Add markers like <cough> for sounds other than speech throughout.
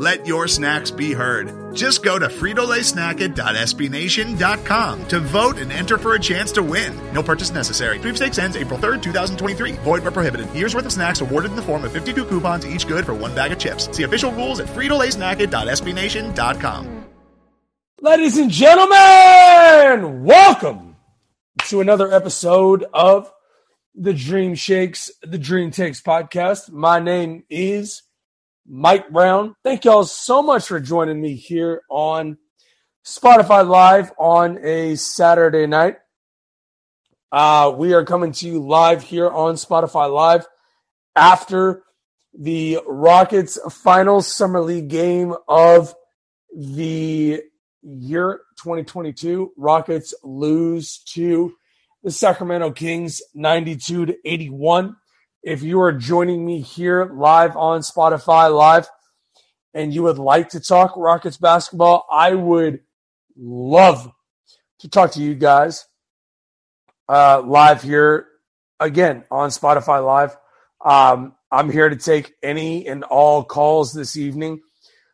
Let your snacks be heard. Just go to fritolaysnacket.sbnation.com to vote and enter for a chance to win. No purchase necessary. Sweepstakes ends April 3rd, 2023. Void where prohibited. Year's worth of snacks awarded in the form of 52 coupons, each good for one bag of chips. See official rules at fritolaysnacket.sbnation.com. Ladies and gentlemen, welcome to another episode of the Dream Shakes, the Dream Takes podcast. My name is Mike Brown. Thank y'all so much for joining me here on Spotify Live on a Saturday night. Uh, we are coming to you live here on Spotify Live after the Rockets final summer league game of the year 2022. Rockets lose to the Sacramento Kings 92 to 81. If you are joining me here live on Spotify Live and you would like to talk Rockets basketball, I would love to talk to you guys uh, live here again on Spotify Live. Um, I'm here to take any and all calls this evening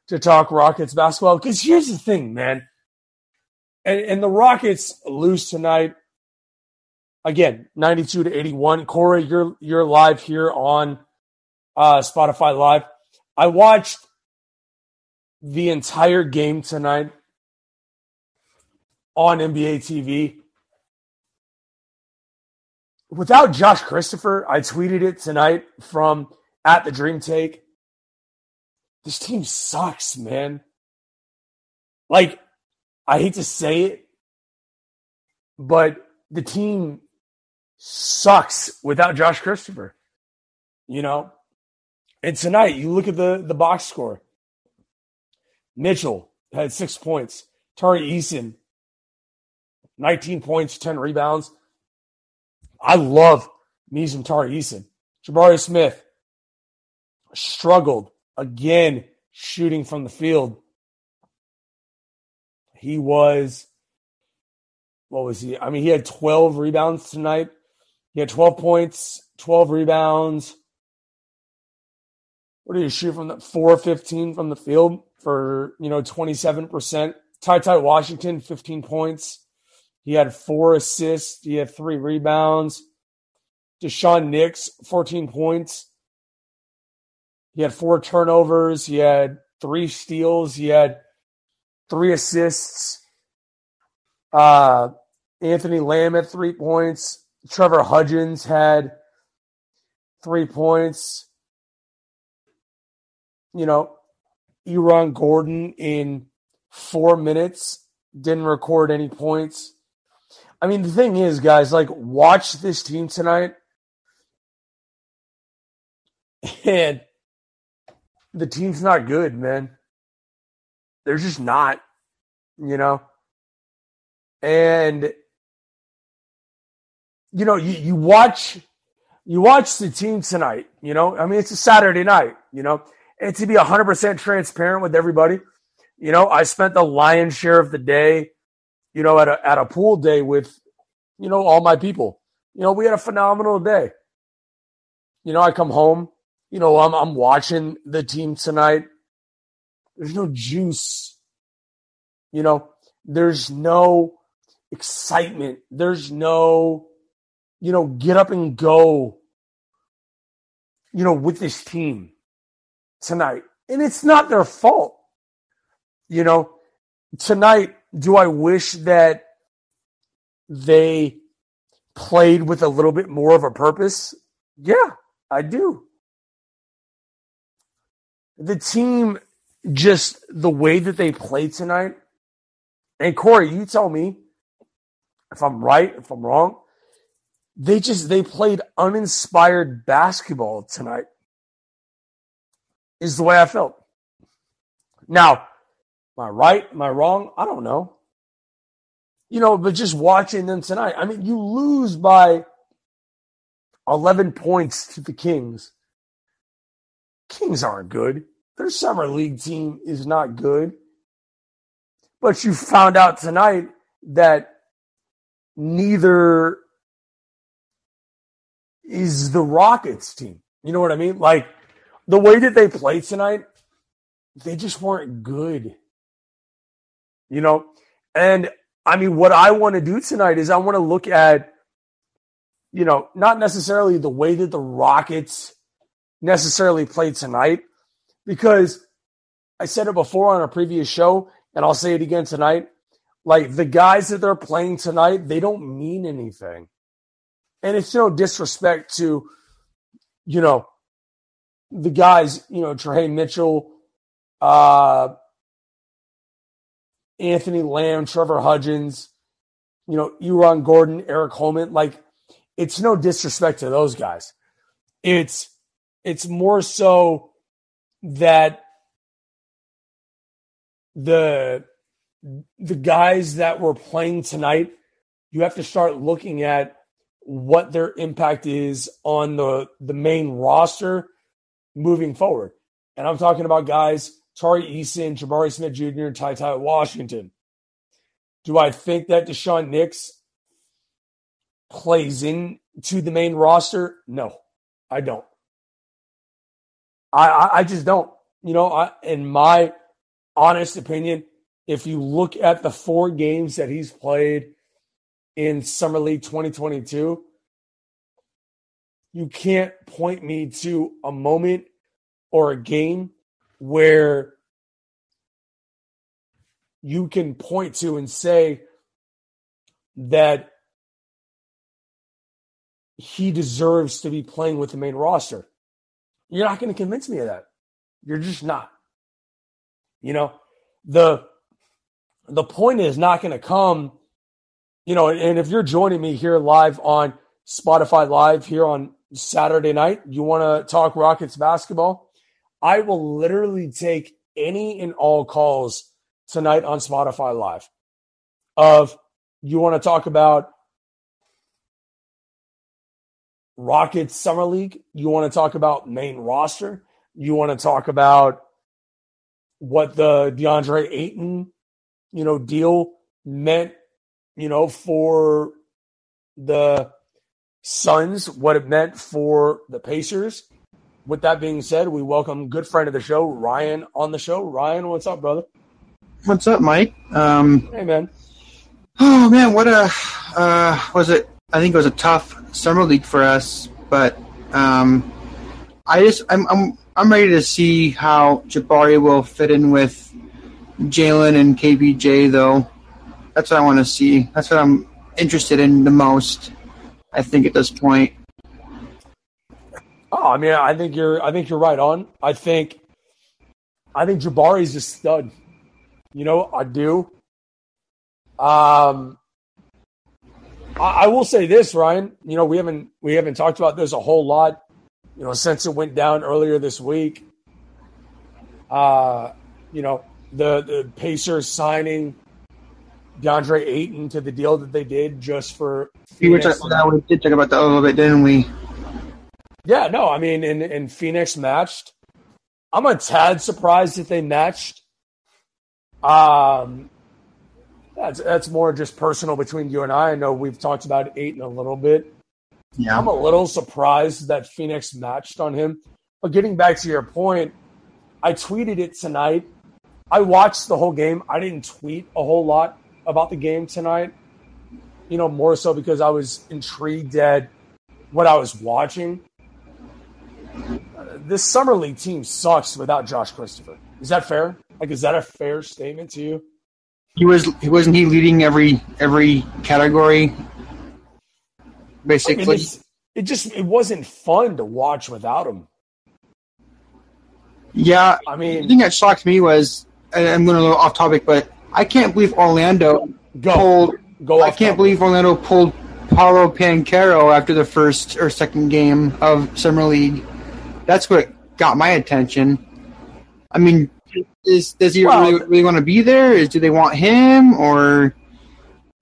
to talk Rockets basketball because here's the thing, man. And, and the Rockets lose tonight again, 92 to 81. Corey, you're you're live here on uh, Spotify Live. I watched the entire game tonight on NBA TV. Without Josh Christopher, I tweeted it tonight from at the Dream Take. This team sucks, man. Like, I hate to say it, but the team sucks without Josh Christopher. You know? And tonight, you look at the, the box score. Mitchell had six points. Tari Eason, 19 points, 10 rebounds. I love me some Tari Eason. Jabari Smith struggled again shooting from the field. He was, what was he? I mean, he had 12 rebounds tonight. He had 12 points, 12 rebounds. What did he shoot from the 415 from the field for, you know, 27%? TyTy Washington, 15 points. He had four assists. He had three rebounds. Daishen Nix, 14 points. He had four turnovers. He had three steals. He had three assists. Uh, Anthony Lamb had three points. Trevor Hudgins had three points. You know, Erion Gordon in four minutes didn't record any points. I mean, the thing is, guys, like, watch this team tonight. <laughs> And the team's not good, man. They're just not, you know? And you know, you, you watch you watch the team tonight, you know. I mean, it's a Saturday night, you know. And to be 100% transparent with everybody, you know, I spent the lion's share of the day, you know, at a at a pool day with, you know, all my people. You know, we had a phenomenal day. You know, I come home, you know, I'm I'm watching the team tonight. There's no juice. You know, there's no excitement. There's no you know, get up and go, you know, with this team tonight. And it's not their fault. You know, tonight, do I wish that they played with a little bit more of a purpose? Yeah, I do. The team, just the way that they played tonight, and Corey, you tell me if I'm right, if I'm wrong they just they played uninspired basketball tonight. Is the way I felt. Now, am I right? Am I wrong? I don't know. You know, but just watching them tonight, I mean, you lose by 11 points to the Kings. Kings aren't good. Their summer league team is not good. But you found out tonight that neither is the Rockets team. You know what I mean? Like the way that they played tonight, they just weren't good. You know? And I mean, what I want to do tonight is I want to look at, you know, not necessarily the way that the Rockets necessarily played tonight, because I said it before on a previous show, and I'll say it again tonight. Like the guys that they're playing tonight, they don't mean anything. And it's no disrespect to, you know, the guys, you know, Trhae Mitchell, uh, Anthony Lamb, Trevor Hudgins, you know, Euron Gordon, Eric Holman. Like, it's no disrespect to those guys. It's it's more so that the the guys that were playing tonight, you have to start looking at what their impact is on the the main roster moving forward. And I'm talking about guys Tari Eason, Jabari Smith Jr., TyTy Washington. Do I think that Daishen Nix plays into the main roster? No, I don't. I, I, I just don't. You know, I, in my honest opinion, if you look at the four games that he's played in Summer League 2022, you can't point me to a moment or a game where you can point to and say that he deserves to be playing with the main roster. You're not going to convince me of that. You're just not. You know, the the point is not going to come, you know, and if you're joining me here live on Spotify Live here on Saturday night, you want to talk Rockets basketball, I will literally take any and all calls tonight on Spotify Live. Of you want to talk about Rockets Summer League, you want to talk about main roster, you want to talk about what the DeAndre Ayton, you know, deal meant, you know, for the Suns, what it meant for the Pacers. With that being said, we welcome good friend of the show, Ryan, on the show. Ryan, what's up, brother? What's up, Mike? Um, hey, man. Oh man, what a uh, was it? I think it was a tough summer league for us, but um, I just I'm I'm I'm ready to see how Jabari will fit in with Jalen and KPJ though. That's what I want to see. That's what I'm interested in the most. I think at this point. Oh, I mean, I think you're. I think you're right on. I think. I think Jabari's a stud. You know, I do. Um, I, I will say this, Ryan. You know, we haven't we haven't talked about this a whole lot. You know, since it went down earlier this week. Uh, you know, the the Pacers signing DeAndre Ayton to the deal that they did just for. We were talking, that we did talk about that a little bit, didn't we? Yeah, no, I mean, in in Phoenix matched. I'm a tad surprised that they matched. Um, that's that's more just personal between you and I. I know we've talked about Ayton a little bit. Yeah, I'm a little surprised that Phoenix matched on him. But getting back to your point, I tweeted it tonight. I watched the whole game. I didn't tweet a whole lot about the game tonight. You know, more so because I was intrigued at what I was watching. Uh, this summer league team sucks without Josh Christopher. Is that fair? Like, is that a fair statement to you? He was. He wasn't he leading every every category. Basically, I mean, it just it wasn't fun to watch without him. Yeah, I mean, the thing that shocked me was, and I'm going a little off topic, but I can't believe Orlando go pulled. go. I can't believe Orlando pulled Paolo Banchero after the first or second game of summer league. That's what got my attention. I mean, is does he Well, really, really want to be there? Is do they want him or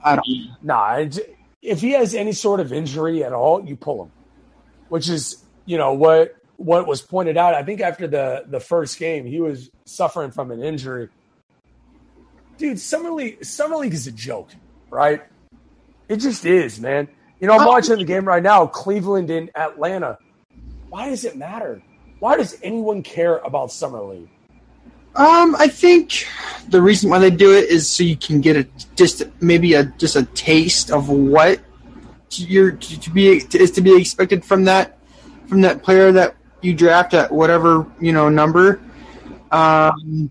I don't. know. Nah, it's- if he has any sort of injury at all, you pull him, which is you know what what was pointed out. I think after the the first game, he was suffering from an injury. Dude, summer league summer league is a joke, right? It just is, man. You know, I'm Oh. watching the game right now, Cleveland and Atlanta. Why does it matter? Why does anyone care about summer league? Um, I think the reason why they do it is so you can get a just maybe a just a taste of what you're to to be is to be expected from that from that player that you draft at whatever you know number. Um,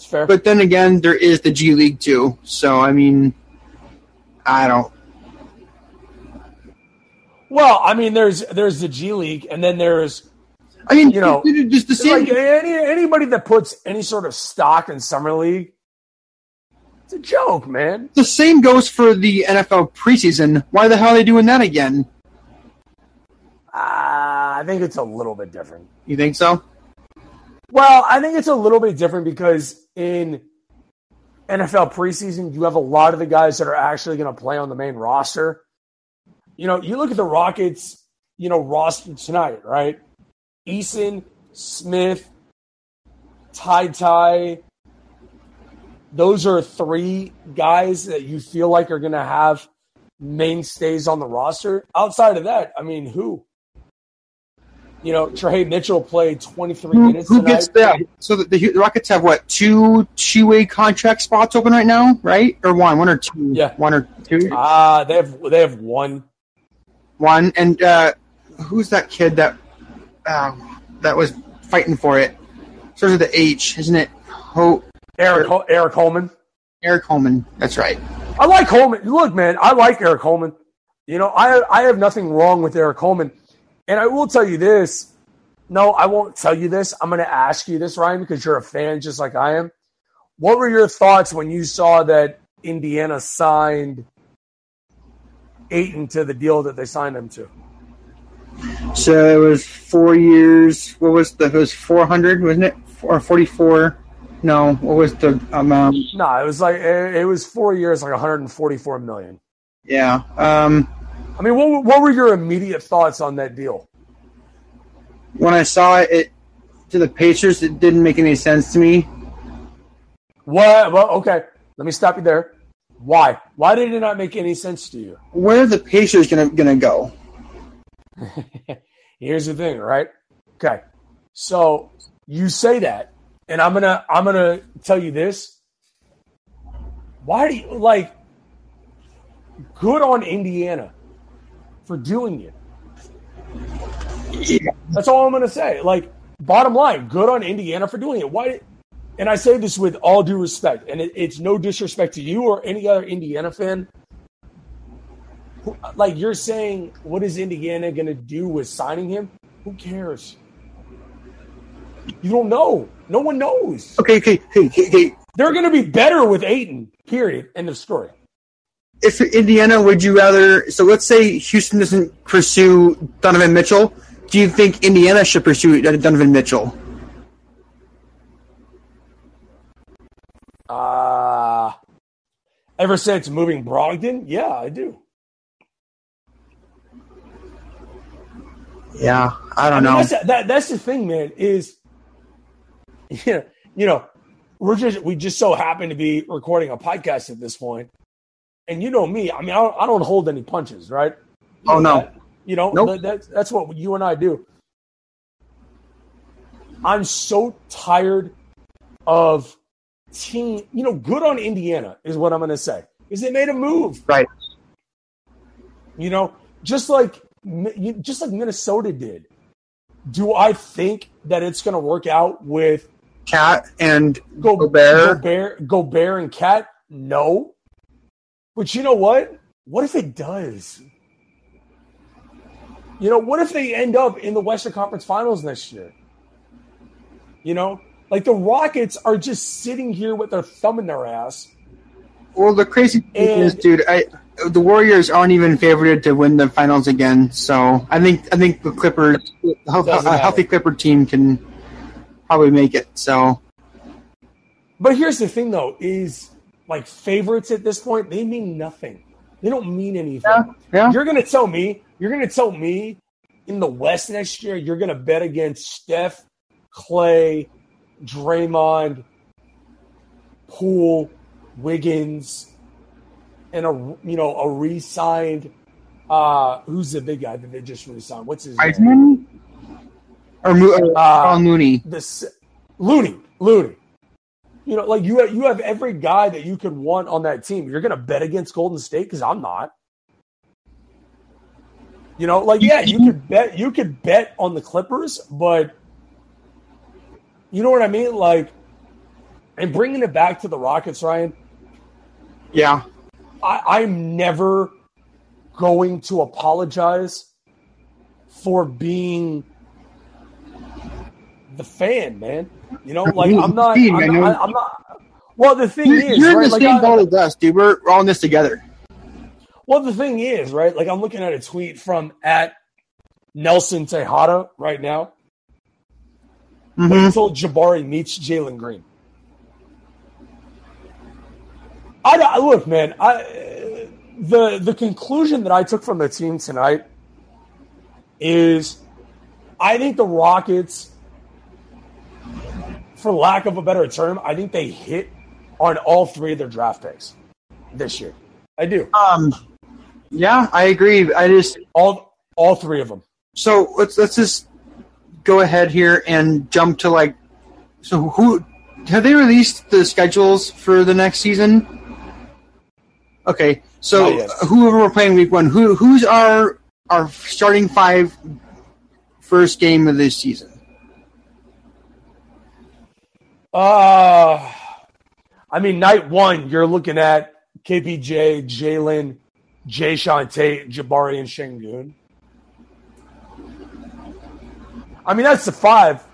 It's fair. but then again, there is the G League too. So I mean, I don't. well, I mean, there's there's the G League, and then there's I mean, You know, just the same. like any anybody that puts any sort of stock in summer league, it's a joke, man. the same goes for the NFL preseason. Why the hell are they doing that again? Uh, I think it's a little bit different. You think so? Well, I think it's a little bit different because in NFL preseason, you have a lot of the guys that are actually going to play on the main roster. You know, you look at the Rockets, you know, roster tonight, right? Eason, Smith, TyTy. Those are three guys that you feel like are going to have mainstays on the roster. Outside of that, I mean, who? You know, Trhae Mitchell played 23 Who, minutes who tonight. gets that? So the, the Rockets have what two two-way contract spots open right now, right? Or one, one or two? Yeah. one or two, Ah, they have they have one. one. And uh, who's that kid that uh, that was fighting for it? Starts with the H, isn't it? Ho- Eric Eric Holman. Eric Holman. That's right. I like Holman. Look, man, I like Eric Holman. You know, I I have nothing wrong with Eric Holman. And I will tell you this. No, I won't tell you this. I'm going to ask you this, Ryan, because you're a fan just like I am. What were your thoughts when you saw that Indiana signed Ayton to the deal that they signed him to? So it was four years. What was the? It was four hundred, wasn't it? Or forty-four? No. What was the amount? No, it was like it it was four years, like 144 million. Yeah. Um, I mean, what what were your immediate thoughts on that deal? when I saw it, it to the Pacers, it didn't make any sense to me. What? Well, okay. Let me stop you there. Why? Why did it not make any sense to you? Where are the Pacers gonna gonna go? <laughs> Here's the thing, right? Okay. So you say that, and I'm gonna I'm gonna tell you this. Why do you like good on Indiana for doing it? That's all I'm gonna say. Like, bottom line, good on Indiana for doing it. Why and I say this with all due respect, and it, it's no disrespect to you or any other Indiana fan. Like you're saying, what is Indiana going to do with signing him? Who cares? You don't know. No one knows. Okay, okay, hey, hey, hey. They're going to be better with Ayton. Period. End of story. If Indiana, would you rather? So let's say Houston doesn't pursue Donovan Mitchell. Do you think Indiana should pursue Donovan Mitchell? Uh, ever since moving Brogdon, yeah, I do. Yeah, I don't I mean, know. that's, that, that's the thing, man. Is yeah, <laughs> you know, we're just we just so happen to be recording a podcast at this point, and you know me. I mean, I don't, I don't hold any punches, right? You Oh, no. that. you know Nope. that, that's that's what you and I do. I'm so tired of team. You know, good on Indiana is what I'm going to say. Is they made a move, Right. you know, just like just like Minnesota did. Do I think that it's going to work out with KAT and Go, Gobert. Gobert, Gobert and KAT? No. But you know what? What if it does? You know, what if they end up in the Western Conference Finals next year? You know, like the Rockets are just sitting here with their thumb in their ass. Well, the crazy thing And- is, dude, I the Warriors aren't even favored to win the finals again. So I think I think the Clippers, a healthy, Doesn't a healthy matter. Clipper team can probably make it. So But here's the thing, though: is like favorites at this point, they mean nothing. They don't mean anything. Yeah, yeah. You're gonna tell me, you're gonna tell me in the West next year, you're gonna bet against Steph, Clay, Draymond, Poole, Wiggins, and a you know a re-signed. Uh, who's the big guy that they just re-signed? What's his name? Or Mo- Uh, Mooney. This Looney, Looney. You know, like you have, you have every guy that you could want on that team. You're gonna bet against Golden State because I'm not. You know, like yeah, you could bet you could bet on the Clippers, but you know what I mean. Like, and bringing it back to the Rockets, Ryan. Yeah, I, I'm never going to apologize for being the fan, man. You know, like I'm not. I'm not, I'm not well, the thing you're, is, you're in right? the Like, same boat as us, dude. We're, we're all in this together. well, the thing is, right? Like I'm looking at a tweet from at Nelson Tejada right now. Mhm. Wait until Jabari meets Jalen Green. I, I look, man. I the the conclusion that I took from the team tonight is, I think the Rockets, for lack of a better term, I think they hit on all three of their draft picks this year. I do Um, yeah, I agree. I just all all three of them. so let's let's just go ahead here and jump to like so who have they released the schedules for the next season? Okay, so whoever we're playing week one, who who's our our starting five first game of this season? Uh I mean, night one, you're looking at KPJ, Jalen, Jae'Sean Tate, Jabari, and Sengun. I mean, that's the five,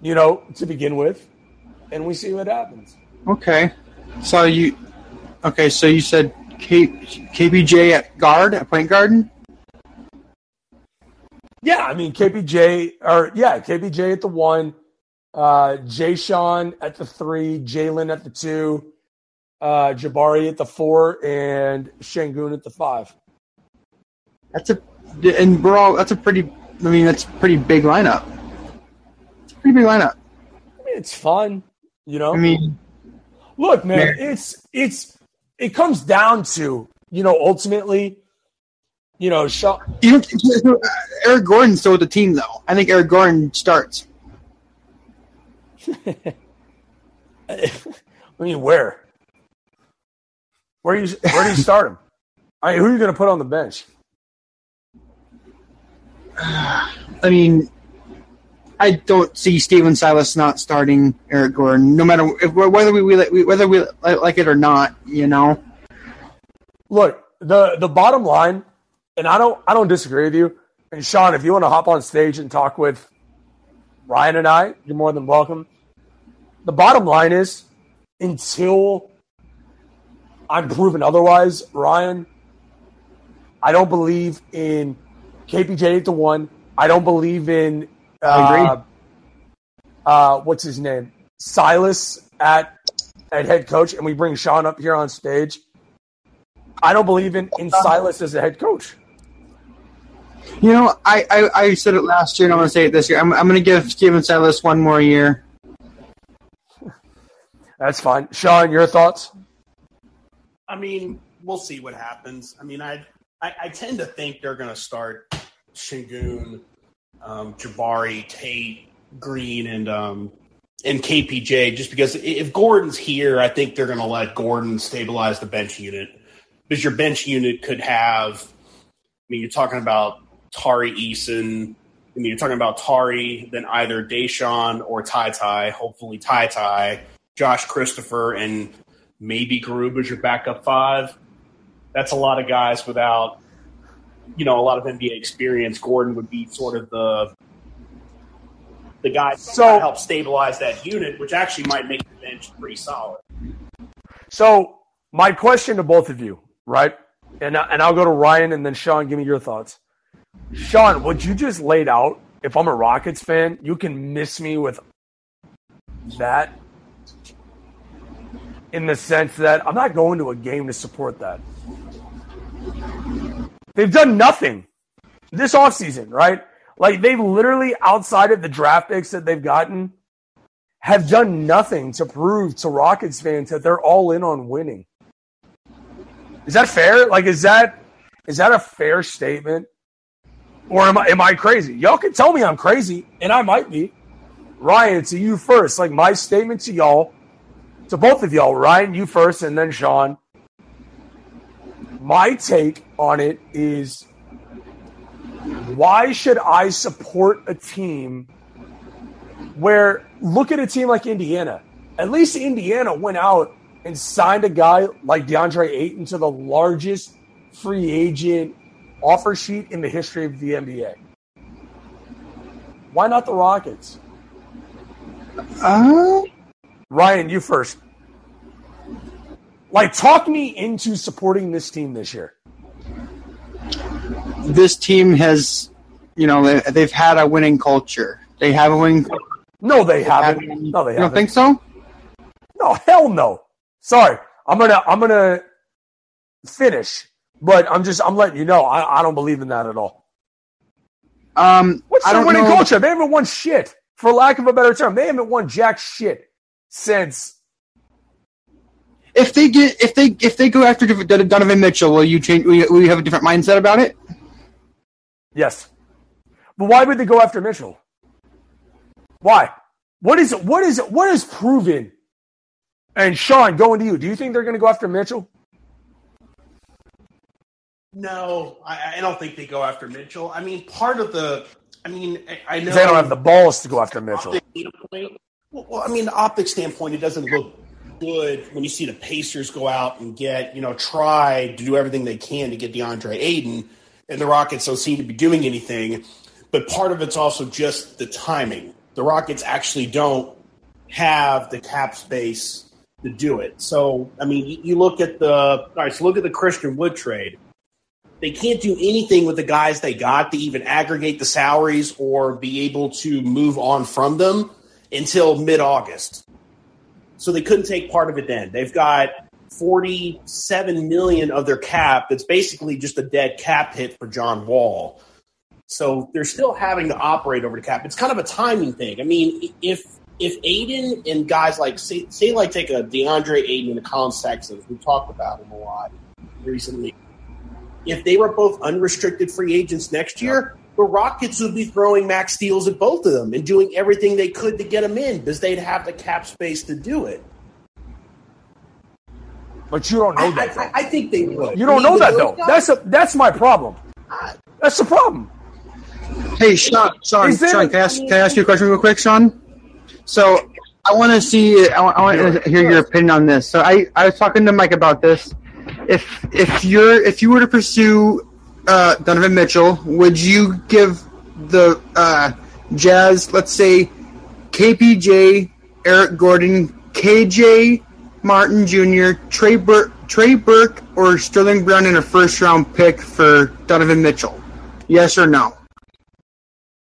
you know, to begin with, and we see what happens. Okay, so you okay? So you said K, KPJ at guard at point guard. Yeah, I mean, KPJ, or yeah, KPJ at the one, uh, Jae'Sean at the three, Jalen at the two, uh, Jabari at the four, and Sengun at the five. That's a and we're all that's a pretty. I mean, that's pretty big lineup. It's a pretty big lineup. I mean, it's fun, you know. I mean, Look, man, Mer- it's it's it comes down to you know ultimately, you know, Shaw, you know, Eric Gordon's still with the team though. I think Eric Gordon starts. I mean, where? Where you where do you start him? I mean, who are you going to put on the bench? I mean, I don't see Stephen Silas not starting Eric Gordon, no matter if, whether we, we whether we like it or not. You know, Look, the the bottom line, and I don't I don't disagree with you. And Sean, if you want to hop on stage and talk with Ryan and I, you're more than welcome. The bottom line is, until I'm proven otherwise, Ryan, I don't believe in KPJ eight to one. I don't believe in. Uh. Uh, what's his name? Silas at at head coach, and we bring Sean up here on stage. I don't believe in, in Silas as a head coach. you know. I, I, I said it last year, and I'm going to say it this year. I'm, I'm going to give Stephen Silas one more year. That's fine. Sean, your thoughts? I mean, we'll see what happens. I mean, I I, I tend to think they're going to start Sengun, um, Jabari, Tate, Green, and um, and KPJ. Just because if Gordon's here, I think they're going to let Gordon stabilize the bench unit because your bench unit could have. I mean, you're talking about Tari Eason. I mean, you're talking about Tari, then either Daishen or TyTy. Hopefully, TyTy, Josh Christopher, and maybe Garuba as your backup five. That's a lot of guys without, you know, a lot of NBA experience. Gordon would be sort of the the guy So- to help stabilize that unit, which actually might make the bench pretty solid. So, my question to both of you, right? And, and I'll go to Ryan and then Sean, give me your thoughts. Sean, what you just laid out, if I'm a Rockets fan, you can miss me with that. In the sense that I'm not going to a game to support that. They've done nothing this offseason, right? Like they've literally outside of the draft picks that they've gotten have done nothing to prove to Rockets fans that they're all in on winning. Is that fair? Like is that is that a fair statement? Or am I am I crazy? Y'all can tell me I'm crazy, and I might be. Ryan, to you first. Like my statement to y'all, to both of y'all, Ryan, you first, and then Sean. My take on it is why should I support a team where look at a team like Indiana? At least Indiana went out and signed a guy like DeAndre Ayton to the largest free agent offer sheet in the history of the NBA. Why not the Rockets? Uh, Ryan, you first. Like, talk me into supporting this team this year. this team has, you know, they- they've had a winning culture. They have a winning. No, they haven't. No, they You don't haven't. think so? No, hell no. Sorry, I'm gonna I'm gonna finish, but I'm just I'm letting you know I, I don't believe in that at all. Um, What's I the don't winning know. culture? They haven't won shit, for lack of a better term. They haven't won jack shit since. If they get, if they, if they go after Donovan Mitchell, will you change? Will you, will you have a different mindset about it? Yes, but why would they go after Mitchell? Why? What is what is what is proven? And Sean, going to you. Do you think they're going to go after Mitchell? No, I, I don't think they go after Mitchell. I mean, part of the, I mean, I, I know 'Cause They don't have the balls to go after Mitchell. Well, I mean, the optic standpoint, it doesn't look good when you see the Pacers go out and get, you know, try to do everything they can to get DeAndre Ayton, and the Rockets don't seem to be doing anything. But part of it's also just the timing. The Rockets actually don't have the cap space to do it. So, I mean, you look at the all right. So look at the Christian Wood trade. They can't do anything with the guys they got to even aggregate the salaries or be able to move on from them until mid August. So they couldn't take part of it then. They've got 47 million of their cap that's basically just a dead cap hit for John Wall. So they're still having to operate over the cap. It's kind of a timing thing. I mean, if if Ayton and guys like say, say like take a DeAndre Ayton and a Collin Sexton, we talked about him a lot recently. If they were both unrestricted free agents next year, the Rockets would be throwing max deals at both of them and doing everything they could to get them in because they'd have the cap space to do it. But you don't know I, that. I, I think they would. You don't I mean, know that though. guys- That's a that's my problem. That's the problem. Hey, Sean, Sean, there- Sean, can I, ask, can I ask you a question real quick, Sean? So, I want to see, I want, I want to hear your opinion on this. So, I, I was talking to Mike about this. If if you're if you were to pursue uh, Donovan Mitchell, would you give the uh, Jazz, let's say, KPJ, Eric Gordon, KJ Martin Jr., Trey Burke, Trey Burke, or Sterling Brown in a first round pick for Donovan Mitchell? Yes or no?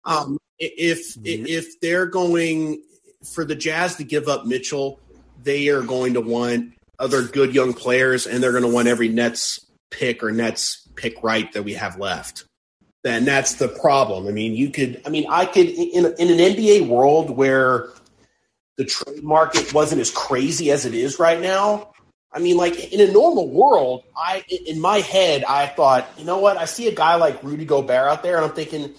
Um, if if they're going for the Jazz to give up Mitchell, they are going to want other good young players, and they're going to want every Nets pick or Nets pick right that we have left. And that's the problem. I mean, you could. I mean, I could in in an NBA world where the trade market wasn't as crazy as it is right now. I mean, like in a normal world, I in my head I thought, you know what? I see a guy like Rudy Gobert out there, and I'm thinking,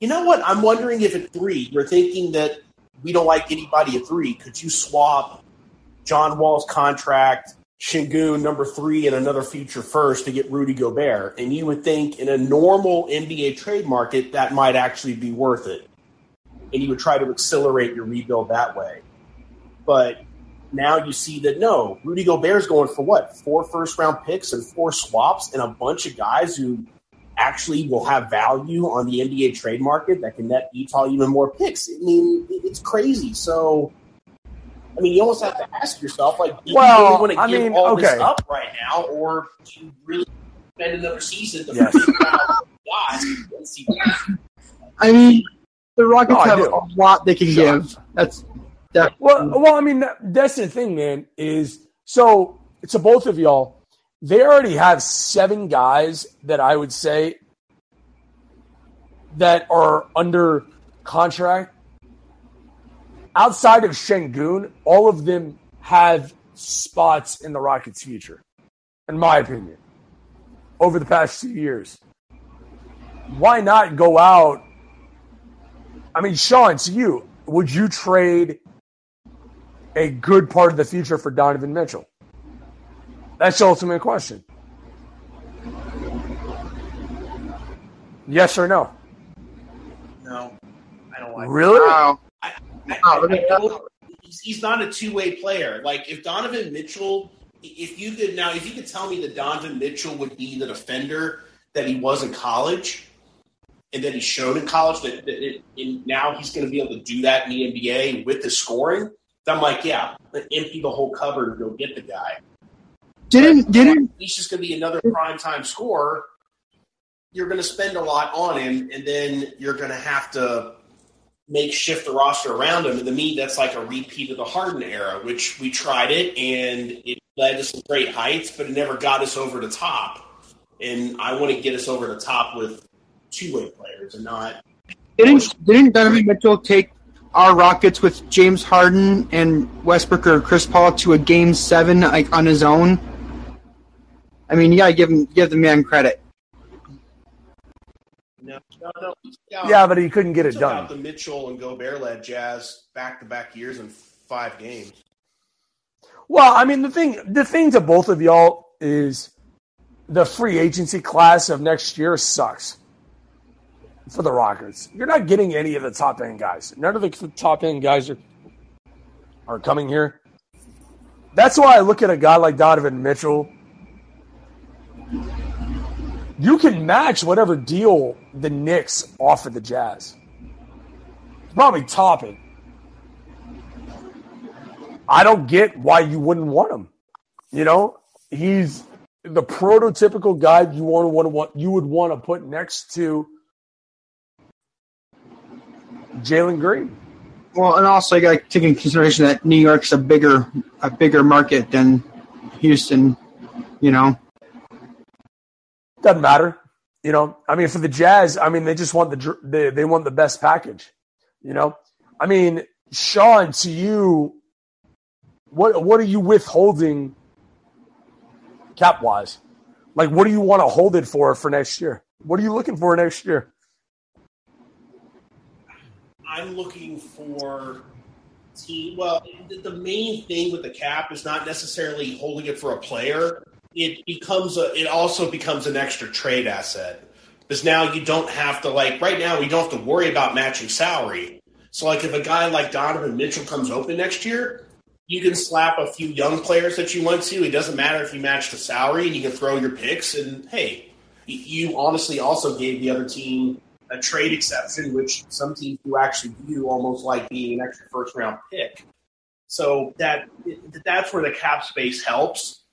you know what? I'm wondering if at three you're thinking that we don't like anybody at three. Could you swap John Wall's contract, Sengun number three, and another future first to get Rudy Gobert? And you would think in a normal NBA trade market that might actually be worth it, and you would try to accelerate your rebuild that way. But now you see that no, Rudy Gobert's going for what? Four first round picks and four swaps and a bunch of guys who actually will have value on the NBA trade market that can net Utah even more picks. I mean, it's crazy. So, I mean, you almost have to ask yourself, like, do Well, you really want to I give mean, all this up right now, or do you really spend another season to Yes. figure out guys and see what I mean, the Rockets No, have a lot they can Sure. give. That's that. Well, well, I mean, that's the thing, man. Is So to both of y'all, they already have seven guys that I would say that are under contract. Outside of Sengun, all of them have spots in the Rockets' future, in my opinion, over the past two years. Why not go out? I mean, Sean, to you, would you trade a good part of the future for Donovan Mitchell? That's the ultimate question. Yes or no? No, I don't like. Really? Wow. Ah, I, I, I uh, he's, he's not a two way player. Like if Donovan Mitchell, if you could now, if you could tell me that Donovan Mitchell would be the defender that he was in college, and that he showed in college, that, that it, and now he's going to be able to do that in the NBA with the scoring. I'm like, yeah, empty the whole cupboard and go get the guy. Didn't didn't He's just going to be another prime time scorer. You're going to spend a lot on him, and then you're going to have to make shift the roster around him. And to me, that's like a repeat of the Harden era, which we tried it and it led to some great heights, but it never got us over the top. And I want to get us over the top with two way players and not. didn't didn't Donovan Mitchell take our Rockets with James Harden and Westbrook or Chris Paul to a game seven like on his own? I mean, yeah, give him give the man credit. No, no, no. out- Yeah, but he couldn't get it done. the Mitchell and Gobert led Jazz back to back years in five games. Well, I mean the thing the thing to both of y'all is the free agency class of next year sucks for the Rockets. You're not getting any of the top end guys. None of the top end guys are are coming here. That's why I look at a guy like Donovan Mitchell. You can match whatever deal the Knicks offer the Jazz. Probably top it. I don't get why you wouldn't want him. You know, he's the prototypical guy you want to want to want you would want to put next to Jalen Green. Well, and also you got to take into consideration that New York's a bigger a bigger market than Houston. You know, Doesn't matter. You know, I mean, for the Jazz, I mean, they just want the they, they want the best package. You know, I mean, Sean, to you, what what are you withholding cap wise? Like, what do you want to hold it for for next year? What are you looking for next year? I'm looking for team. Well, the, the main thing with the cap is not necessarily holding it for a player. It becomes a. It also becomes an extra trade asset because now you don't have to like right now we don't have to worry about matching salary. So like if a guy like Donovan Mitchell comes open next year, you can slap a few young players that you want to. It doesn't matter if you match the salary, and you can throw your picks. And hey, you honestly also gave the other team a trade exception, which some teams do actually view almost like being an extra first round pick. So that that's where the cap space helps.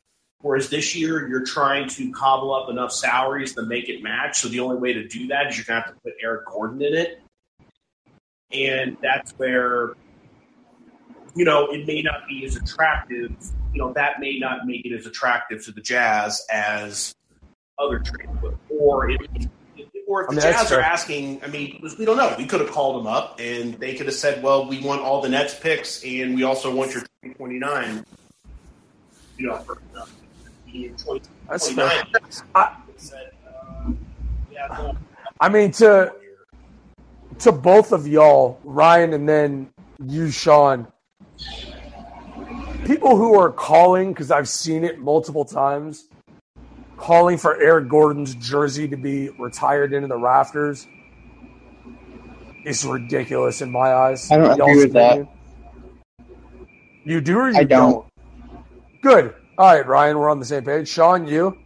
Whereas this year you're trying to cobble up enough salaries to make it match. So the only way to do that is you're gonna have to put Eric Gordon in it. And that's where you know, it may not be as attractive. You know, that may not make it as attractive to the Jazz as other trades, would. or if, or if I the mean, Jazz are asking. I mean, we don't know. We could have called them up, and they could have said, "Well, we want all the Nets picks, and we also want your 2029." You know, for, 20, That's 29 fair. I- said, uh, yeah, no, I mean, to to both of y'all, Ryan, and then you, Sean. People who are calling because I've seen it multiple times, calling for Eric Gordon's jersey to be retired into the rafters is ridiculous in my eyes. I don't agree Y'all's with that. opinion? You do or you I don't. Good. All right, Ryan, we're on the same page. Sean, you?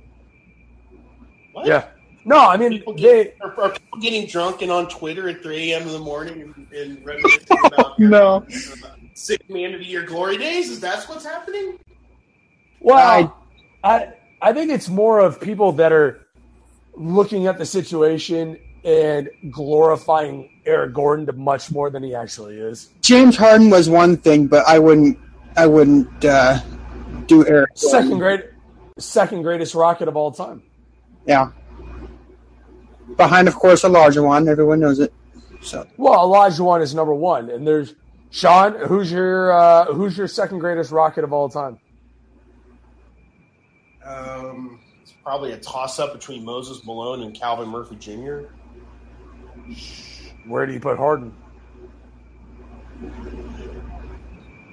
what? Yeah. No, I mean People they. are, are people getting drunk and on Twitter at 3 a.m. in the morning and, and reminiscing about <laughs> their, No. sick man of the year glory days? Is that what's happening? Well, I I think it's more of people that are looking at the situation and glorifying Eric Gordon to much more than he actually is. James Harden was one thing, but I wouldn't I wouldn't uh, do Eric. Second great, second greatest rocket of all time. Yeah. Behind, of course, a Olajuwon. Everyone knows it. So Well, Olajuwon is number one, and there's Sean. Who's your uh, who's your second greatest rocket of all time? Um, it's probably a toss up between Moses Malone and Calvin Murphy Jr. Where do you put Harden?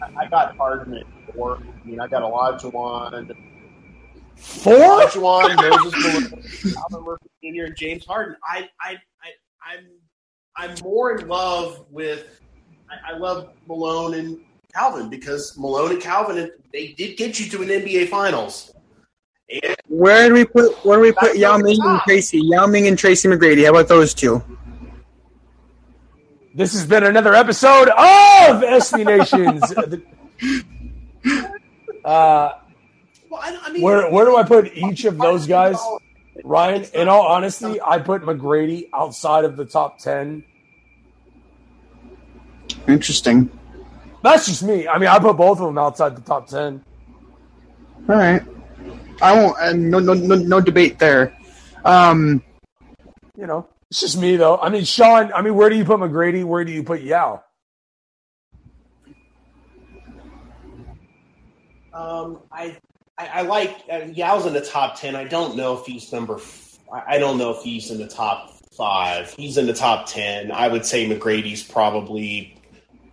I, I got Harden at four. I mean, I got Olajuwon, Four? Elijah one, Moses <laughs> Malone, Calvin Murphy Jr., and James Harden. I, I, I, I'm, I'm more in love with. I, I love Malone and Calvin because Malone and Calvin they did get you to an NBA Finals. And where do we put where do we put Yao Ming the and. Tracy? Yao Ming and Tracy McGrady. How about those two? This has been another episode of SB Nations. <laughs> uh, well, I, I mean, where where do I put each of those guys? Ryan, in all honesty, I put McGrady outside of the top ten. Interesting. That's just me. I mean, I put both of them outside the top ten. All right. I won't. Uh, no, no, no, no debate there. Um, You know, it's just me though. I mean, Sean. I mean, where do you put McGrady? Where do you put Yao? Um, I, I, I like uh, Yao's in the top ten. I don't know if he's number. F- I don't know if he's in the top five. He's in the top ten. I would say McGrady's probably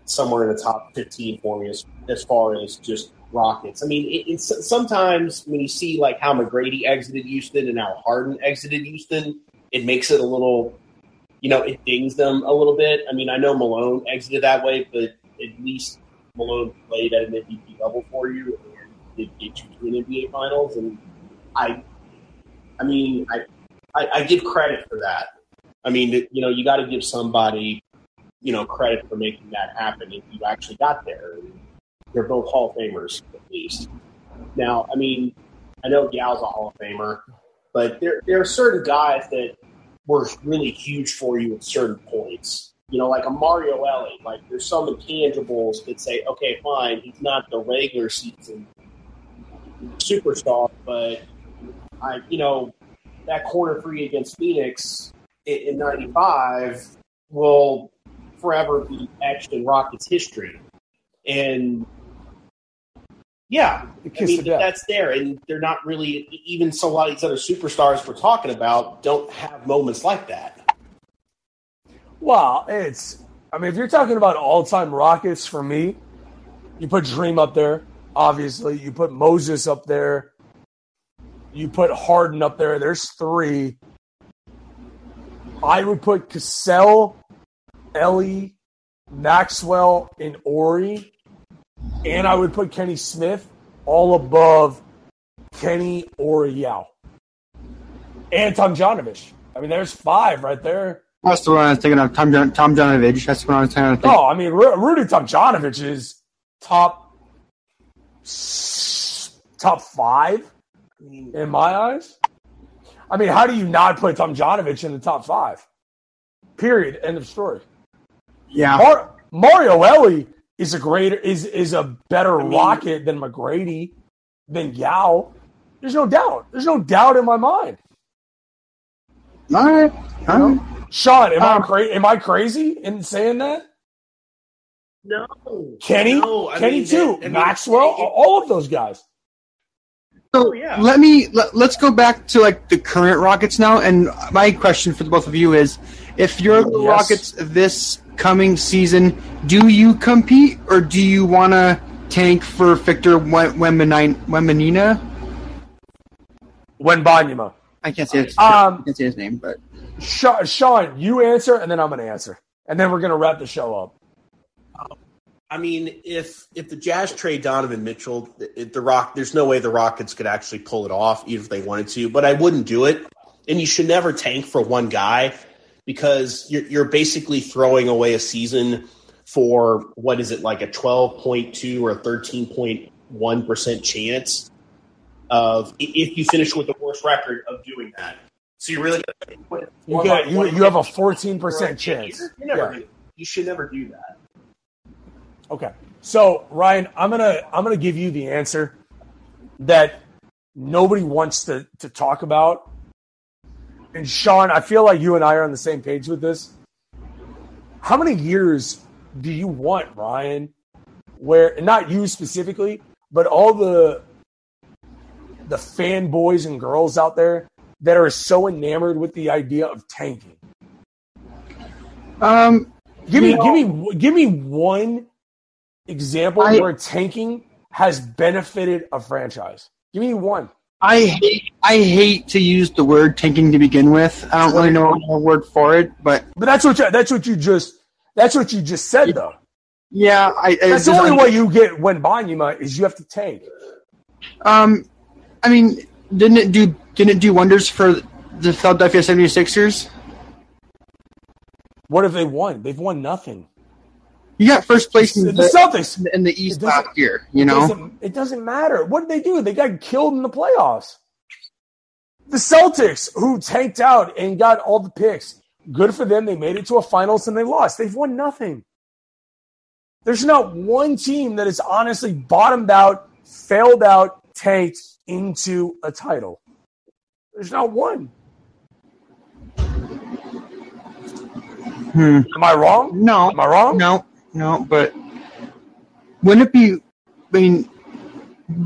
somewhere in the top fifteen for me as as far as just Rockets. I mean, it, it's sometimes when you see like how McGrady exited Houston and how Harden exited Houston, it makes it a little, you know, it dings them a little bit. I mean, I know Malone exited that way, but at least Malone played at an MVP level for you did get you to an NBA Finals. And I, I mean, I, I, I give credit for that. I mean, you know, you got to give somebody, you know, credit for making that happen if you actually got there. They're both Hall of Famers, at least. Now, I mean, I know Gal's a Hall of Famer, but there there are certain guys that were really huge for you at certain points. You know, like a Mario Elie. Like there's some intangibles that say, okay, fine, he's not the regular season superstar, but I, you know, that corner three against Phoenix in, in '95 will forever be etched in Rockets history. And yeah, I mean that's there, and they're not really even so. A lot of these other superstars we're talking about don't have moments like that. Well, it's. I mean, if you're talking about all-time Rockets, for me, you put Dream up there. Obviously, you put Moses up there. You put Harden up there. There's three. I would put Cassell, Elie, Maxwell, and Horry, and I would put Kenny Smith all above Kenny or Yao, and Tomjanovich. I mean, there's five right there. that's the one I was thinking of. Tom Jon- Tomjanovich. That's what I was trying to think. No, I mean Ru- Rudy Tomjanovich is top top five in my eyes. I mean, how do you not put Tomjanovich in the top five? Period. End of story. Yeah. Mar- Mario Elie is a greater is is a better I mean- rocket than McGrady than Yao. There's no doubt. There's no doubt in my mind. All right. All right. Sean, am Um, I cra- am I crazy in saying that? No, Kenny, no, Kenny mean, too, I mean, Maxwell, it- all of those guys. So Oh, yeah. let me let, let's go back to like the current Rockets now. And my question for the both of you is: If you're the Yes. Rockets this coming season, do you compete or do you want to tank for Victor Wem- Wembanyama? Wembanyama? When Banyama. I can't say his, Um, I can't say his name, but Sean, Sean, you answer, and then I'm going to answer, and then we're going to wrap the show up. I mean, if if the Jazz trade Donovan Mitchell, it, the Rock, there's no way the Rockets could actually pull it off, even if they wanted to. But I wouldn't do it, and you should never tank for one guy because you're you're basically throwing away a season for what is it like a 12.2 or a 13.1 percent chance of if you finish with the worst record of doing that. So you really You get you, you have a 14% chance. You're, you're never Yeah. you should never do that. Okay. So Ryan, I'm gonna I'm gonna give you the answer. that nobody wants to, to talk about. And Sean, I feel like you and I are on the same page with this. How many years do you want, Ryan? Where not you specifically, but all the the fanboys and girls out there that are so enamored with the idea of tanking. Um, Give me, know- give me, give me one example I- where tanking has benefited a franchise. Give me one. I hate I hate to use the word tanking to begin with. I don't really know a word for it, but But that's what you, that's what you just that's what you just said though. yeah, I. That's the only way you get Wembanyama is you have to tank. Um, I mean, didn't it do didn't it do wonders for the Philadelphia 76ers? What have they won? They've won nothing. You got first place in The, the, Celtics. in the East It last year. You It know, doesn't, it doesn't matter. What did they do? They got killed in the playoffs. The Celtics, who tanked out and got all the picks, good for them. They made it to a finals and they lost. They've won nothing. There's not one team that has honestly bottomed out, failed out, tanked into a title. There's not one. Hmm. Am I wrong? no, Am I wrong? no, no. But wouldn't it be? I mean,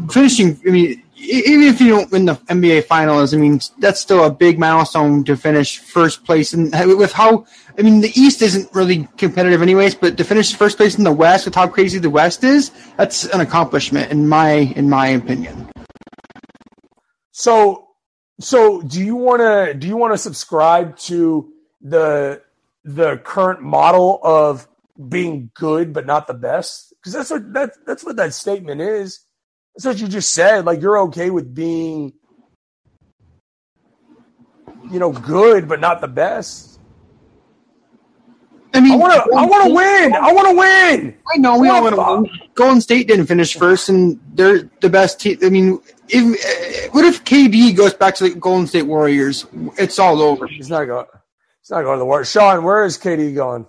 finishing. I mean, even if you don't win the NBA Finals, I mean that's still a big milestone to finish first place. And with how, I mean, the East isn't really competitive, anyways. But to finish first place in the West with how crazy the West is, that's an accomplishment in my in my opinion. So, so do you want to do you want to subscribe to the the current model of being good but not the best? Because that's what that that's what that statement is. That's what you just said. Like you're okay with being, you know, good but not the best. I mean, I want to I want to win. I want to win. I know we all want to win. Golden State didn't finish first, and they're the best team. I mean, if, what if KD goes back to the Golden State Warriors? It's all over. He's not going. He's not going to the war. Sean, where is KD going?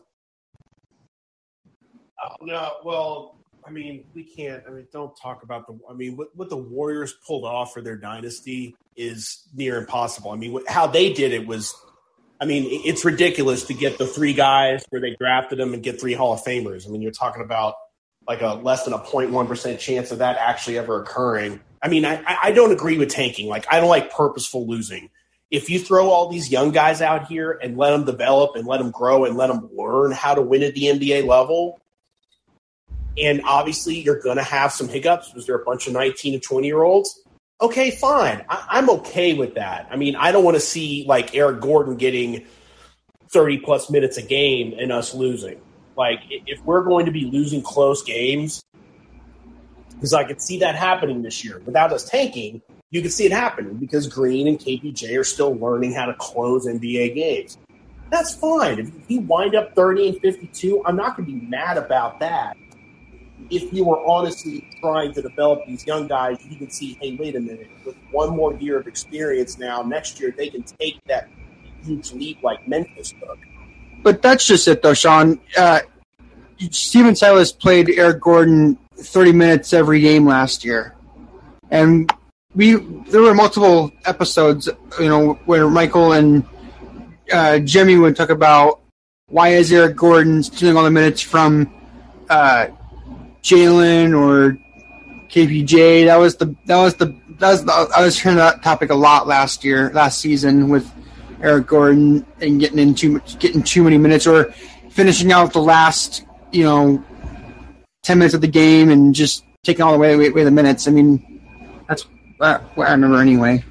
No, well, I mean, we can't. I mean, don't talk about the. I mean, what, what the Warriors pulled off for their dynasty is near impossible. I mean, what, how they did it was. I mean, it's ridiculous to get the three guys where they drafted them and get three Hall of Famers. I mean, you're talking about like a less than a 0.1 percent chance of that actually ever occurring. I mean, I- I don't agree with tanking. Like, I don't like purposeful losing. If you throw all these young guys out here and let them develop and let them grow and let them learn how to win at the NBA level, and obviously you're going to have some hiccups because there are a bunch of 19 and 20 year olds. Okay, fine. I, I'm okay with that. I mean, I don't want to see like Eric Gordon getting 30 plus minutes a game and us losing. Like, if we're going to be losing close games, because I could see that happening this year without us tanking, you could see it happening because Green and KPJ are still learning how to close NBA games. That's fine. If you wind up 30 and 52, I'm not going to be mad about that if you were honestly trying to develop these young guys, you can see, hey, wait a minute, with one more year of experience now, next year they can take that huge leap like Memphis took. But that's just it, though, Sean. Uh, Stephen Silas played Eric Gordon 30 minutes every game last year, and we there were multiple episodes, you know, where Michael and uh, Jimmy would talk about why is Eric Gordon stealing all the minutes from uh, Jalen or KPJ. That was the that was the that was the, I was hearing that topic a lot last year, last season with Eric Gordon and getting in too much, getting too many minutes or finishing out the last you know ten minutes of the game and just taking all the way away, the minutes. I mean, that's what I remember anyway.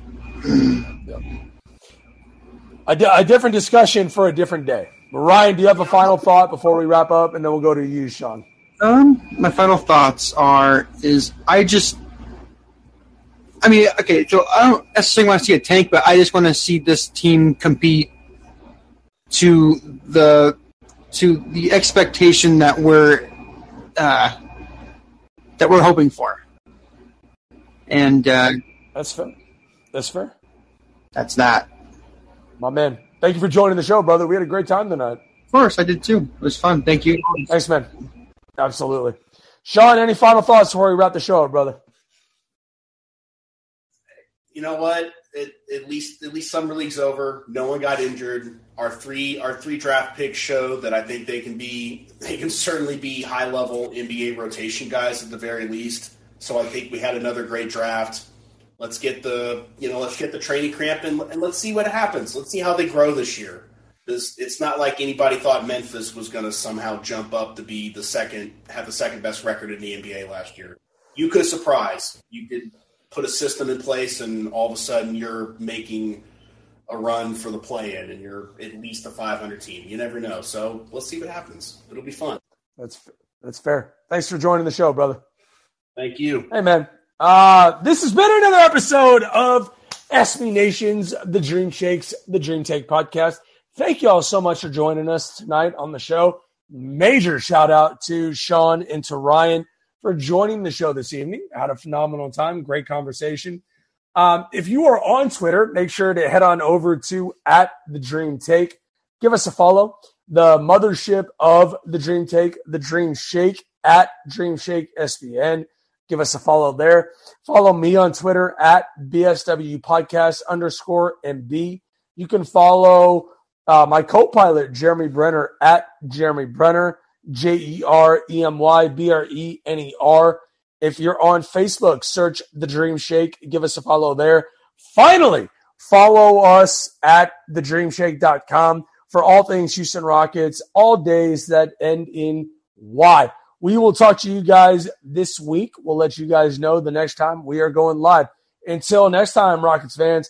A, di- a different discussion for a different day. But Ryan, do you have a final thought before we wrap up, and then we'll go to you, Sean? Um, my final thoughts are is I just I mean, okay, so I don't necessarily want to see a tank, but I just want to see this team compete to the to the expectation that we're uh, that we're hoping for, and uh, That's fair. That's fair. that's that. My man. Thank you for joining the show, brother. We had a great time tonight. Of course, I did too. It was fun. Thank you. Thanks, man. Absolutely. Sean, any final thoughts before we wrap the show up, brother? you know what? It, at least at least summer league's over. No one got injured. Our three our three draft picks show that I think they can be <laughs> they can certainly be high level NBA rotation guys at the very least. So I think we had another great draft. Let's get the you know let's get the training camp and, and let's see what happens. Let's see how they grow this year. This, it's not like anybody thought Memphis was going to somehow jump up to be the second have the second best record in the NBA last year. You could surprise. You could put a system in place, and all of a sudden you're making a run for the play-in, and you're at least a 500 team. You never know. So let's see what happens. It'll be fun. That's that's fair. Thanks for joining the show, brother. Thank you. Hey, man. Uh, this has been another episode of SB Nation's The Dream Shakes, The Dream Take podcast. Thank you all so much for joining us tonight on the show. Major shout out to Sean and to Ryan for joining the show this evening. Had a phenomenal time, great conversation. Um, if you are on Twitter, make sure to head on over to at the Dream Take. Give us a follow. The mothership of the Dream Take, the Dream Shake at Dream Shake SBN. Give us a follow there. Follow me on Twitter at BSW Podcast underscore MB. You can follow uh, my co-pilot Jeremy Brener at Jeremy Brener. J E R E M Y B R E N E R. If you're on Facebook, search The Dream Shake. Give us a follow there. Finally, follow us at thedreamshake.com for all things Houston Rockets, all days that end in Y. We will talk to you guys this week. We'll let you guys know the next time we are going live. Until next time, Rockets fans,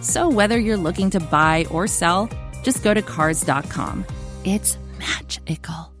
So whether you're looking to buy or sell, just go to Cars.com. It's magical.